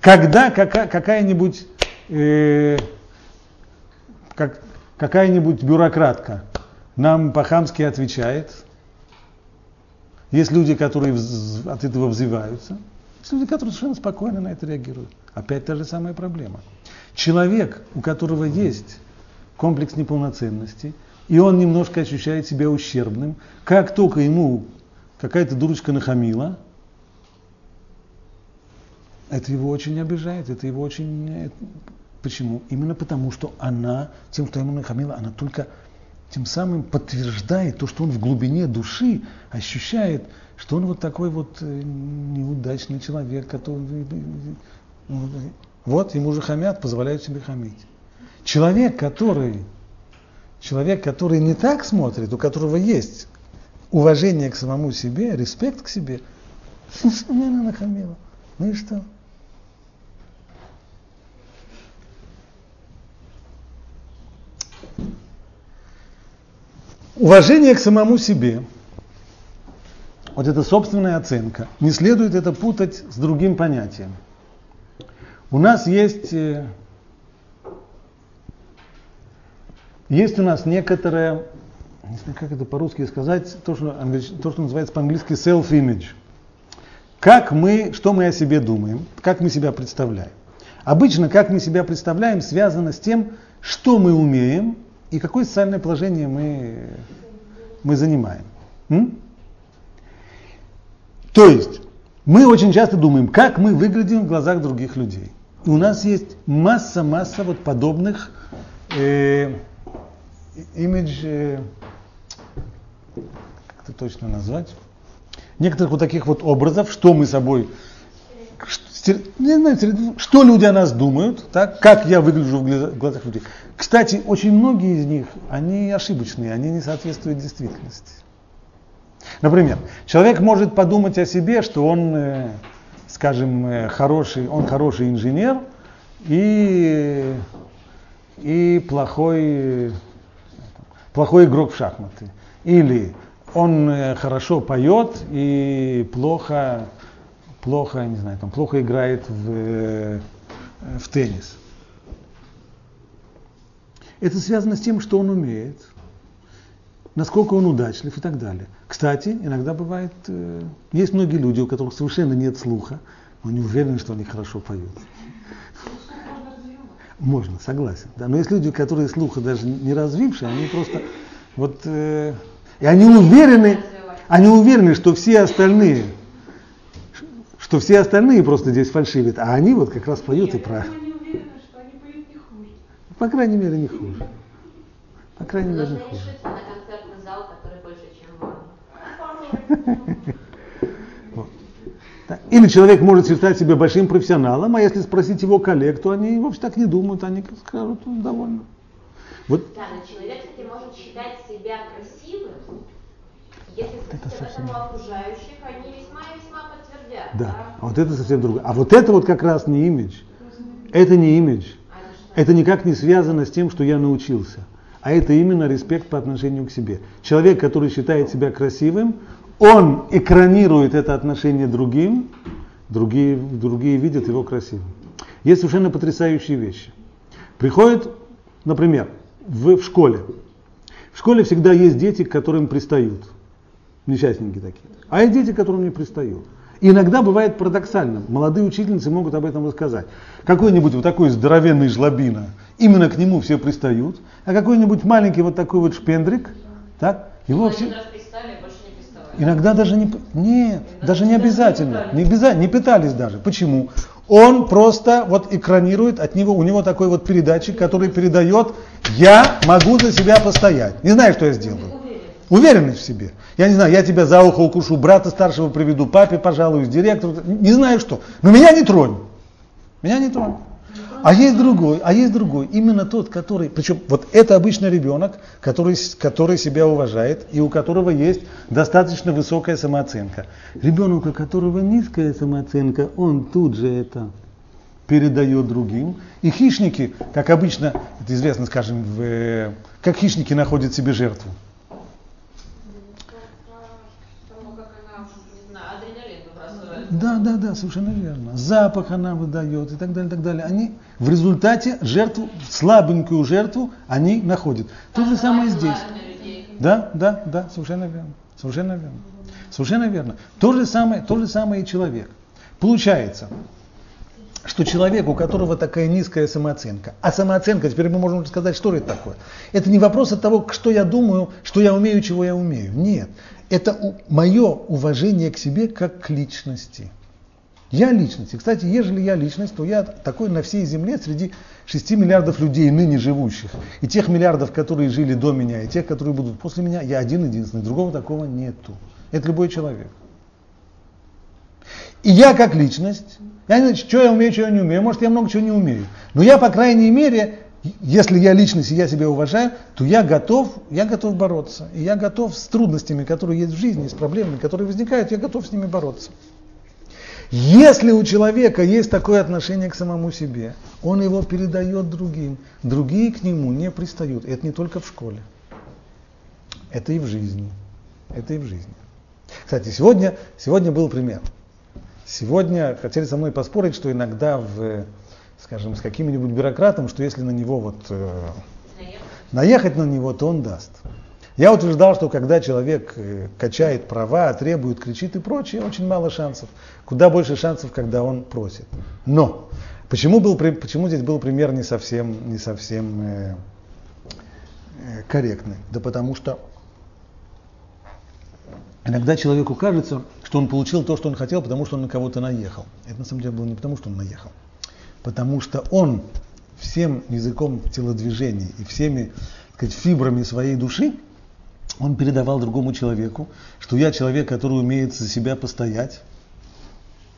Когда какая-нибудь э, как, какая-нибудь бюрократка нам по-хамски отвечает. Есть люди, которые от этого взываются. Есть люди, которые совершенно спокойно на это реагируют. Опять та же самая проблема. Человек, у которого есть комплекс неполноценности, и он немножко ощущает себя ущербным, как только ему какая-то дурочка нахамила, это его очень обижает, это его очень... э, Почему? Именно потому, что она, тем, что ему нахамила, она только тем самым подтверждает то, что он в глубине души ощущает, что он вот такой вот э, неудачный человек, который... ну, Вот, ему же хамят, позволяют себе хамить. Человек, который, человек, который не так смотрит, у которого есть уважение к самому себе, респект к себе, мне она нахамила. Ну и что? Уважение к самому себе, вот эта собственная оценка, не следует это путать с другим понятием. У нас есть, э, есть у нас некоторое, не знаю, как это по-русски сказать, то что, то, что называется по-английски self-image. Как мы, что мы о себе думаем, как мы себя представляем. Обычно, как мы себя представляем, связано с тем, что мы умеем и какое социальное положение мы, мы занимаем. М? То есть, мы очень часто думаем, как мы выглядим в глазах других людей. И у нас есть масса-масса вот подобных э, имидж, э, как это точно назвать, некоторых вот таких вот образов, что мы собой, не знаю, что люди о нас думают, так, как я выгляжу в глаза- в глазах людей. Кстати, очень многие из них, они ошибочные, они не соответствуют действительности. Например, человек может подумать о себе, что он, э, скажем, э, хороший, он хороший инженер и, и плохой, плохой игрок в шахматы. Или он э, хорошо поет и плохо, плохо, не знаю, там, плохо играет в, э, в теннис. Это связано с тем, что он умеет, насколько он удачлив и так далее. Кстати, иногда бывает, э, есть многие люди, у которых совершенно нет слуха, но они уверены, что они хорошо поют. Можно, согласен. Да. Но есть люди, которые слуха даже не развившие, они просто вот э, и они уверены, они уверены, что все остальные, что все остальные просто здесь фальшивят, а они вот как раз поют и Нет, не хуже. По крайней мере, не хуже. По крайней мере, Должны не хуже. решиться на концертный зал, который больше, чем вам. Порой. Да. Или человек может считать себя большим профессионалом, а если спросить его коллег, то они вовсе так не думают, они скажут, ну, довольно. Вот Да, но человек, кстати, может считать себя красивым, если это спросить об совсем- этом у окружающих, они весьма подтвердят. Да, а вот это совсем другое. А вот это вот как раз не имидж. Это не имидж. А это никак не связано с тем, что я научился. А это именно респект по отношению к себе. Человек, который считает себя красивым, он экранирует это отношение другим, другие, другие видят его красивым. Есть совершенно потрясающие вещи. Приходит, например, в, в школе. В школе всегда есть дети, к которым пристают. Несчастненькие такие. А есть дети, к которым не пристают. И иногда бывает парадоксально. Молодые учительницы могут об этом рассказать. Какой-нибудь вот такой здоровенный жлобина, именно к нему все пристают, а какой-нибудь маленький вот такой вот шпендрик, так, его все... Иногда даже не... Нет, даже не обязательно. Не, обяза- не пытались даже. Почему? Он просто вот экранирует от него, у него такой вот передатчик, который передает, я могу за себя постоять. Не знаю, что я сделаю. Уверенность в себе. Я не знаю, я тебя за ухо укушу, брата старшего приведу, папе пожалуюсь, директору, не знаю что. Но меня не тронь. Меня не тронь. А есть другой, а есть другой, именно тот, который, причем вот это обычно ребенок, который, который себя уважает и у которого есть достаточно высокая самооценка. Ребенок, у которого низкая самооценка, он тут же это передает другим. И хищники, как обычно, это известно, скажем, в, э, как хищники находят себе жертву. Потому как она, не знаю, адреналин выбрасывает. Да, да, да, совершенно верно. Запах она выдает и так далее, так далее. Они в результате жертву, слабенькую жертву, они находят. То же самое здесь. Да, да, да, совершенно верно. Совершенно верно. Совершенно верно. То же самое, то же самое и человек. Получается, что человек, у которого такая низкая самооценка, а самооценка, теперь мы можем сказать, что это такое. Это не вопрос от того, что я думаю, что я умею, чего я умею. Нет. Это мое уважение к себе как к личности. Я личность. И, кстати, ежели я личность, то я такой на всей земле среди 6 миллиардов людей, ныне живущих, и тех миллиардов, которые жили до меня, и тех, которые будут после меня, я один единственный, другого такого нету. Это любой человек. И я как личность, я не знаю, что я умею, что я не умею, может, я много чего не умею. Но я, по крайней мере, если я личность и я себя уважаю, то я готов, я готов бороться. И я готов с трудностями, которые есть в жизни, с проблемами, которые возникают, я готов с ними бороться. Если у человека есть такое отношение к самому себе, он его передает другим. Другие к нему не пристают. Это не только в школе. Это и в жизни. Это и в жизни. Кстати, сегодня, сегодня был пример. Сегодня хотели со мной поспорить, что иногда, в, скажем, с каким-нибудь бюрократом, что если на него вот э, наехать на него, то он даст. Я утверждал, что когда человек э, качает права, требует, кричит и прочее, очень мало шансов. Куда больше шансов, когда он просит. Но почему, был, почему здесь был пример не совсем, не совсем э, э, корректный? Да потому что Иногда человеку кажется, что он получил то, что он хотел, потому что он на кого-то наехал. Это на самом деле было не потому, что он наехал. Потому что он всем языком телодвижений и всеми сказать, фибрами своей души, он передавал другому человеку, что я человек, который умеет за себя постоять.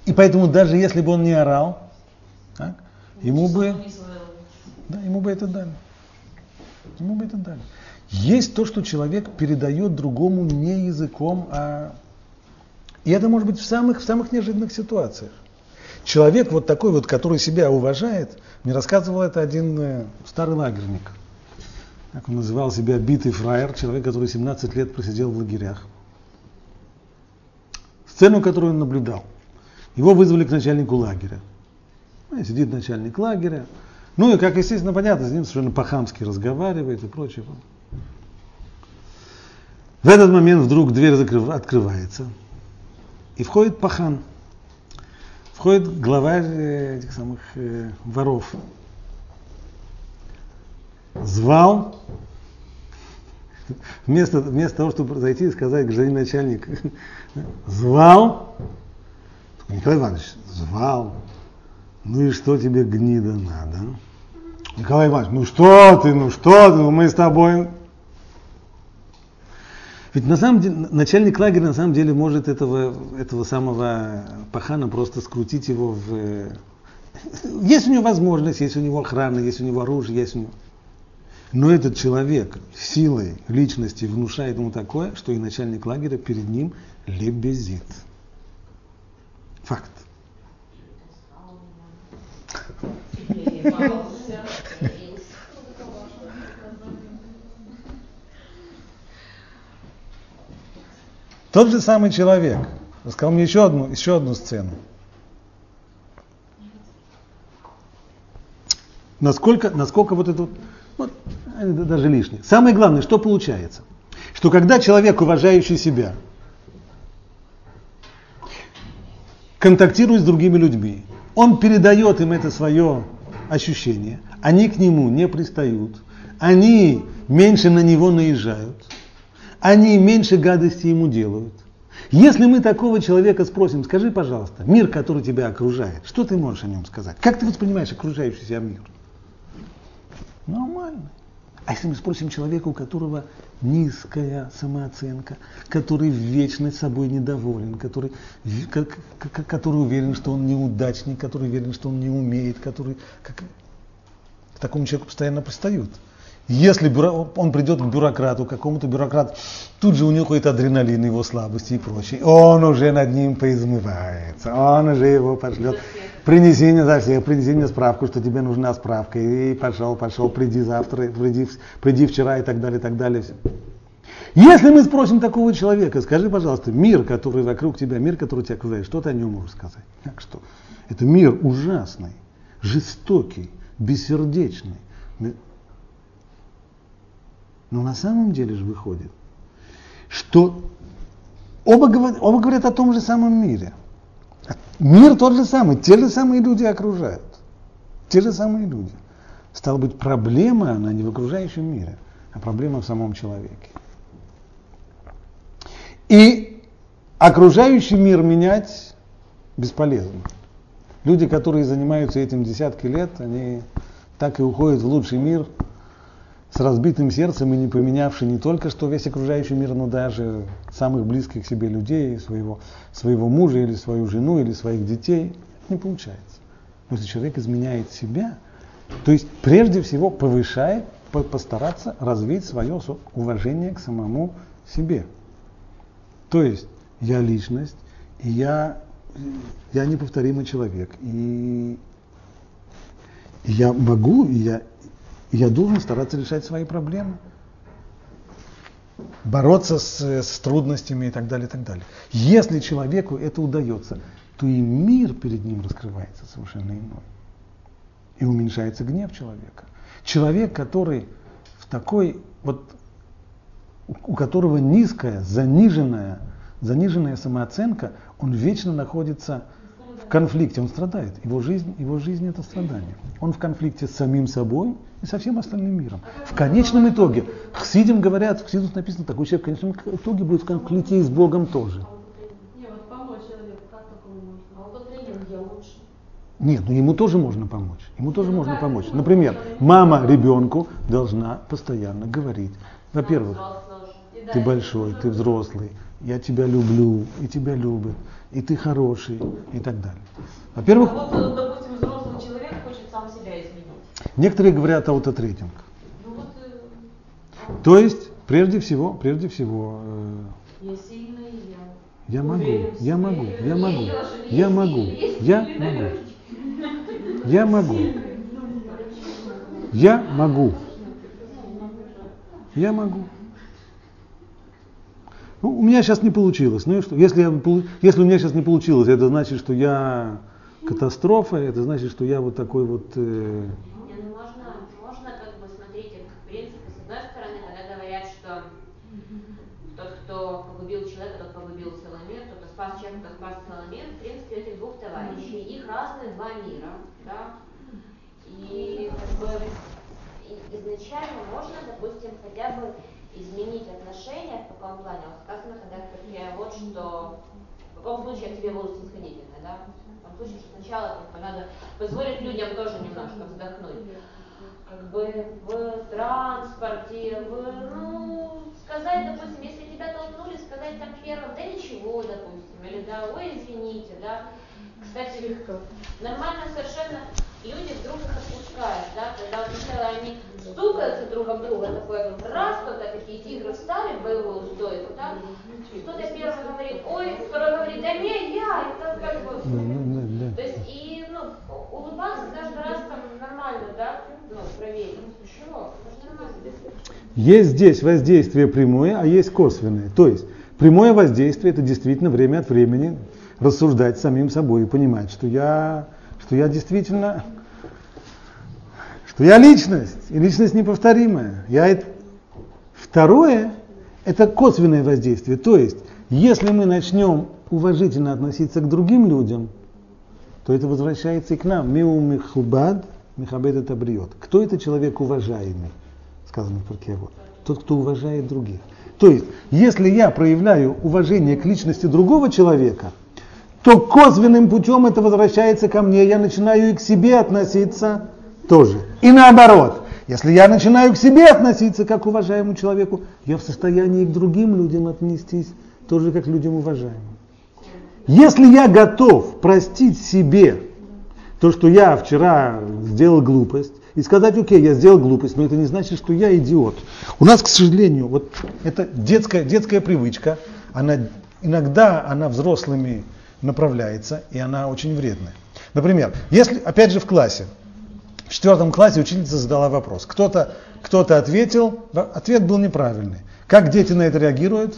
И поэтому даже если бы он не орал, так, ему бы, да, ему бы это дали. Ему бы это дали. Есть то, что человек передает другому не языком, а... И это может быть в самых, в самых неожиданных ситуациях. Человек вот такой вот, который себя уважает, мне рассказывал это один э, старый лагерник. Как он называл себя битый фраер, человек, который 17 лет просидел в лагерях. Сцену, которую он наблюдал. Его вызвали к начальнику лагеря. Ну, сидит начальник лагеря. Ну и, как естественно, понятно, с ним совершенно по-хамски разговаривает и прочее. В этот момент вдруг дверь закрыв... открывается, и входит пахан. Входит главарь э, этих самых э, воров. Звал, вместо, вместо того, чтобы зайти и сказать, гражданин начальник, звал, Николай Иванович, звал, ну и что тебе гнида надо? Николай Иванович, ну что ты, ну что ты, ну мы с тобой ведь на самом деле, начальник лагеря на самом деле может этого, этого самого пахана просто скрутить его в... Есть у него возможность, есть у него охрана, есть у него оружие, есть у него... Но этот человек силой личности внушает ему такое, что и начальник лагеря перед ним лебезит. Факт. Тот же самый человек рассказал мне еще одну, еще одну сцену. Насколько, насколько вот это вот, это даже лишнее. Самое главное, что получается? Что когда человек, уважающий себя, контактирует с другими людьми, он передает им это свое ощущение, они к нему не пристают, они меньше на него наезжают, они меньше гадости ему делают. Если мы такого человека спросим, скажи, пожалуйста, мир, который тебя окружает, что ты можешь о нем сказать? Как ты воспринимаешь окружающий себя мир? Нормально. А если мы спросим человека, у которого низкая самооценка, который вечно собой недоволен, который, который уверен, что он неудачник, который уверен, что он не умеет, который... Как, к такому человеку постоянно пристают. Если он придет к бюрократу, какому-то бюрократу, тут же у него какой-то адреналин, его слабости и прочее. Он уже над ним поизмывается, он уже его пошлет. Принеси мне за всех, принеси мне справку, что тебе нужна справка. И пошел, пошел, приди завтра, приди, приди вчера и так далее, и так далее. Если мы спросим такого человека, скажи, пожалуйста, мир, который вокруг тебя, мир, который тебя окружает, что ты о нем можешь сказать? Как что? Это мир ужасный, жестокий, бессердечный. Но на самом деле же выходит, что оба, говор- оба говорят о том же самом мире. Мир тот же самый, те же самые люди окружают. Те же самые люди. Стало быть, проблема, она не в окружающем мире, а проблема в самом человеке. И окружающий мир менять бесполезно. Люди, которые занимаются этим десятки лет, они так и уходят в лучший мир с разбитым сердцем и не поменявши не только что весь окружающий мир, но даже самых близких к себе людей, своего, своего мужа или свою жену или своих детей. Не получается. Но если человек изменяет себя, то есть прежде всего повышает, по- постараться развить свое уважение к самому себе. То есть я личность, и я, я неповторимый человек. И я могу, и я, и я должен стараться решать свои проблемы. Бороться с, с трудностями и так далее, и так далее. Если человеку это удается, то и мир перед ним раскрывается совершенно иной. И уменьшается гнев человека. Человек, который в такой, вот, у которого низкая, заниженная, заниженная самооценка, он вечно находится в конфликте, он страдает. Его жизнь, его жизнь это страдание. Он в конфликте с самим собой и со всем остальным миром. В конечном итоге, хсидим говорят, в хсидус написано, такой человек в конечном итоге будет в конфликте и с Богом тоже. А? Нет, ну ему тоже можно помочь. Ему тоже можно помочь. Например, мама ребенку должна постоянно говорить. Во-первых, ты большой, ты взрослый, я тебя люблю, и тебя любят, и ты хороший, и так далее. Во-первых, А вот, допустим, взрослый человек хочет сам себя изменить. Некоторые говорят аутотрекинг. Ну вот э, То есть, прежде всего, прежде всего, э, я сильный, я я могу, я могу, я могу, я могу, я могу, я могу, я могу, я могу. Ну, у меня сейчас не получилось. Ну и что? Если, я, если у меня сейчас не получилось, это значит, что я катастрофа, это значит, что я вот такой вот... э, Не, ну можно, можно как бы, смотрите, в принципе, с одной стороны, когда говорят, что тот, кто погубил человека, тот погубил целый мир, тот, кто спас человека, тот спас целый мир, в принципе, этих двух товарищей, их разные два мира, да, и как бы изначально можно, допустим, хотя бы изменить отношения в каком плане, вот сказано, когда Перке, вот что, в каком случае я к тебе буду снисходительна, да, в том случае, что сначала как бы, надо позволить людям тоже немножко вздохнуть как бы в транспорте, в, ну, сказать, допустим, если тебя толкнули, сказать там первым, да ничего, допустим, или да, ой, извините, да. Кстати, нормально совершенно люди вдруг их отпускают, да, когда вот сначала они стукаются друг об друга, такой раз, когда такие тигры встали в боевую стойку, да, кто-то первый говорит, ой, второй говорит, да не, я, это как бы, ну, ну, то есть и ну, улыбаться каждый раз Есть здесь воздействие прямое, а есть косвенное. То есть прямое воздействие это действительно время от времени рассуждать самим собой и понимать, что я, что я действительно, что я личность, и личность неповторимая. Я это... Второе это косвенное воздействие. То есть, если мы начнем уважительно относиться к другим людям, то это возвращается и к нам. Миу михубад, михабед это бриот. Кто это человек уважаемый? Сказано в Парке вот. Тот, кто уважает других. То есть, если я проявляю уважение к личности другого человека, то косвенным путем это возвращается ко мне. Я начинаю и к себе относиться тоже. И наоборот. Если я начинаю к себе относиться как к уважаемому человеку, я в состоянии и к другим людям отнестись тоже как к людям уважаемым. Если я готов простить себе то, что я вчера сделал глупость, и сказать, окей, я сделал глупость, но это не значит, что я идиот. У нас, к сожалению, вот это детская, детская привычка, она, иногда она взрослыми направляется, и она очень вредная. Например, если, опять же, в классе, в четвертом классе учительница задала вопрос. Кто-то кто ответил, ответ был неправильный. Как дети на это реагируют?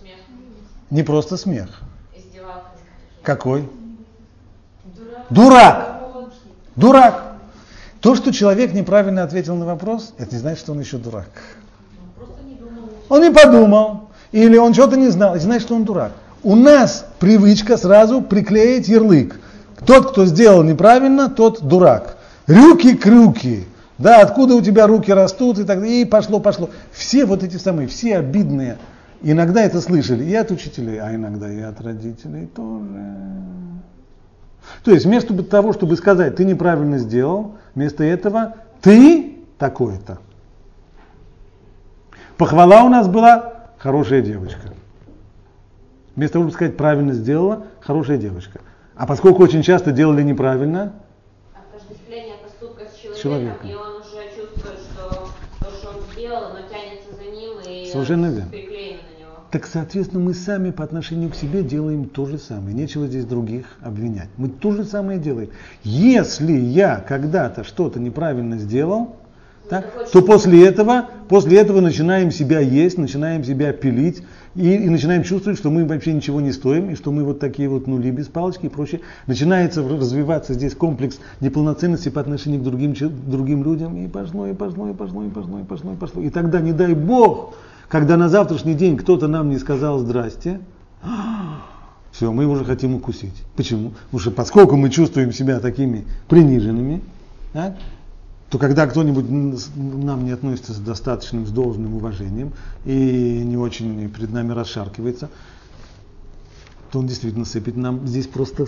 Смех. Не просто смех. Издевалка. Какой? Дурак. Дурак. То, что человек неправильно ответил на вопрос, это не значит, что он еще дурак. Он не подумал. или он что-то не знал, это значит, что он дурак. У нас привычка сразу приклеить ярлык. Тот, кто сделал неправильно, тот дурак. Рюки-крюки. Да, откуда у тебя руки растут и так далее. И пошло, пошло. Все вот эти самые, все обидные, иногда это слышали и от учителей, а иногда и от родителей тоже. То есть вместо того, чтобы сказать, ты неправильно сделал, вместо этого ты такой-то. Похвала у нас была хорошая девочка. Вместо того, чтобы сказать, правильно сделала, хорошая девочка. А поскольку очень часто делали неправильно, Отождествление поступка с человеком, человеком. и он уже чувствует, что то, что он сделал, оно тянется за ним и Совершенно верно. Так, соответственно, мы сами по отношению к себе делаем то же самое. Нечего здесь других обвинять. Мы то же самое делаем. Если я когда-то что-то неправильно сделал, так, то после этого, после этого начинаем себя есть, начинаем себя пилить и, и начинаем чувствовать, что мы вообще ничего не стоим, и что мы вот такие вот нули без палочки и прочее. Начинается развиваться здесь комплекс неполноценности по отношению к другим, другим людям, и пошло, и пошло, и пошло, и пошло, и пошло, и пошло. И тогда, не дай Бог, когда на завтрашний день кто-то нам не сказал здрасте, все, мы уже хотим укусить. Почему? Потому что поскольку мы чувствуем себя такими приниженными, так, то когда кто-нибудь нам не относится с достаточным, с должным уважением и не очень перед нами расшаркивается, то он действительно сыпет нам здесь просто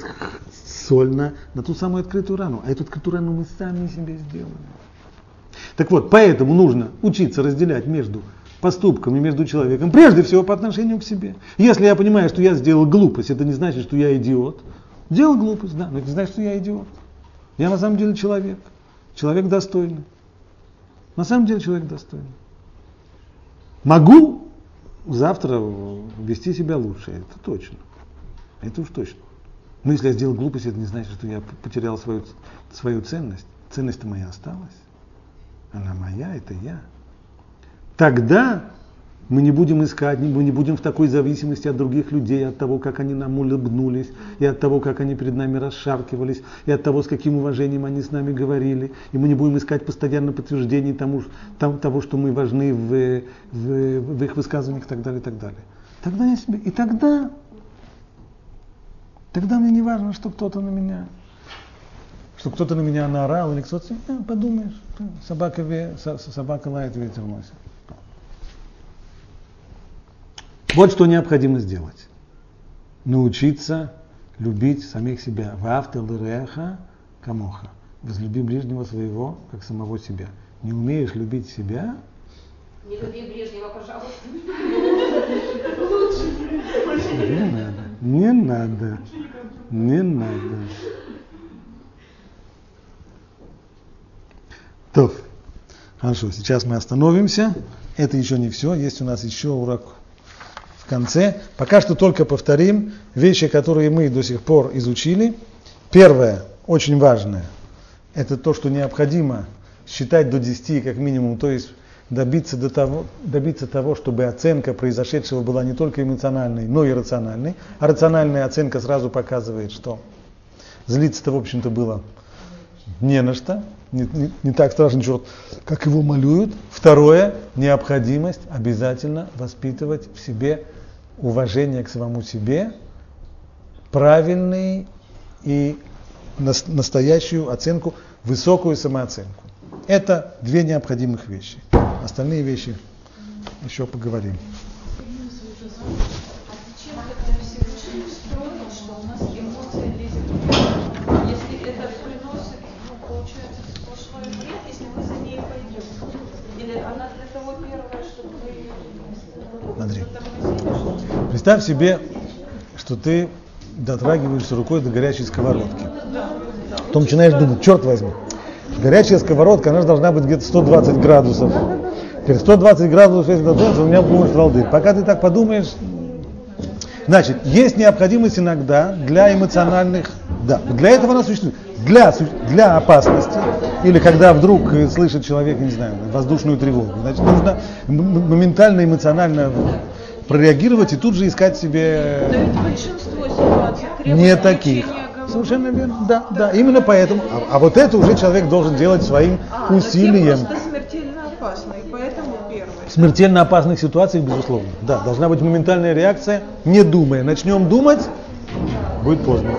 соль на, на ту самую открытую рану. А эту открытую рану мы сами себе сделали. Так вот, поэтому нужно учиться разделять между поступками, между человеком, прежде всего по отношению к себе. Если я понимаю, что я сделал глупость, это не значит, что я идиот. Делал глупость, да, но это не значит, что я идиот. Я на самом деле человек. Человек достойный. На самом деле человек достойный. Могу завтра вести себя лучше, это точно. Это уж точно. Но если я сделал глупость, это не значит, что я потерял свою, свою ценность. Ценность-то моя осталась. Она моя, это я. Тогда мы не будем искать, мы не будем в такой зависимости от других людей, от того, как они нам улыбнулись, и от того, как они перед нами расшаркивались, и от того, с каким уважением они с нами говорили. И мы не будем искать постоянно подтверждений тому, там- того, что мы важны в, в- в их высказываниях и так далее, и так далее. Тогда я себе, и тогда, тогда мне не важно, что кто-то на меня, что кто-то на меня наорал, или кто-то, «А, подумаешь, собака, ве- со- собака лает, ветер носит. Вот что необходимо сделать. Научиться любить самих себя. Ваавта лыреха камоха. Возлюби ближнего своего, как самого себя. Не умеешь любить себя, Не люби ближнего, пожалуйста. не надо. Не надо. Не надо. То, хорошо, сейчас мы остановимся. Это еще не все, есть у нас еще урок в конце. Пока что только повторим вещи, которые мы до сих пор изучили. Первое, очень важное, это то, что необходимо считать до 10 как минимум, то есть добиться, до того, добиться того, чтобы оценка произошедшего была не только эмоциональной, но и рациональной. А рациональная оценка сразу показывает, что злиться-то, в общем-то, было не на что, не, не- не так страшный черт, как его малюют. Второе, необходимость обязательно воспитывать в себе уважение к самому себе, правильный и нас- настоящую оценку, высокую самооценку. Это две необходимых вещи. Остальные вещи еще поговорим. А зачем тогда Всевышний устроил, что у нас эмоция лезет в голову? Если это приносит, ну, получается, сплошной вред, если мы за ней пойдем? Или она для того первая, чтобы вы ее Смотри. затормозили, что ли? Представь себе, что ты дотрагиваешься рукой до горячей сковородки. Потом начинаешь думать, черт возьми, горячая сковородка, она же должна быть где-то 120 градусов. Теперь 120 градусов, если дотронуться, у меня будет волды. Пока ты так подумаешь, значит, есть необходимость иногда для эмоциональных, да, для этого она существует. Для, для опасности, или когда вдруг э, слышит человек, не знаю, воздушную тревогу, значит, нужно моментально эмоционально прореагировать и тут же искать Да себе ведь большинство ситуаций требует не таких. Совершенно верно, да, да, именно поэтому. А, а вот это уже человек должен делать своим А, усилием. просто смертельно опасны, и поэтому первое. смертельно опасных ситуациях, безусловно. Да, должна быть моментальная реакция, не думая. Начнем думать, будет поздно.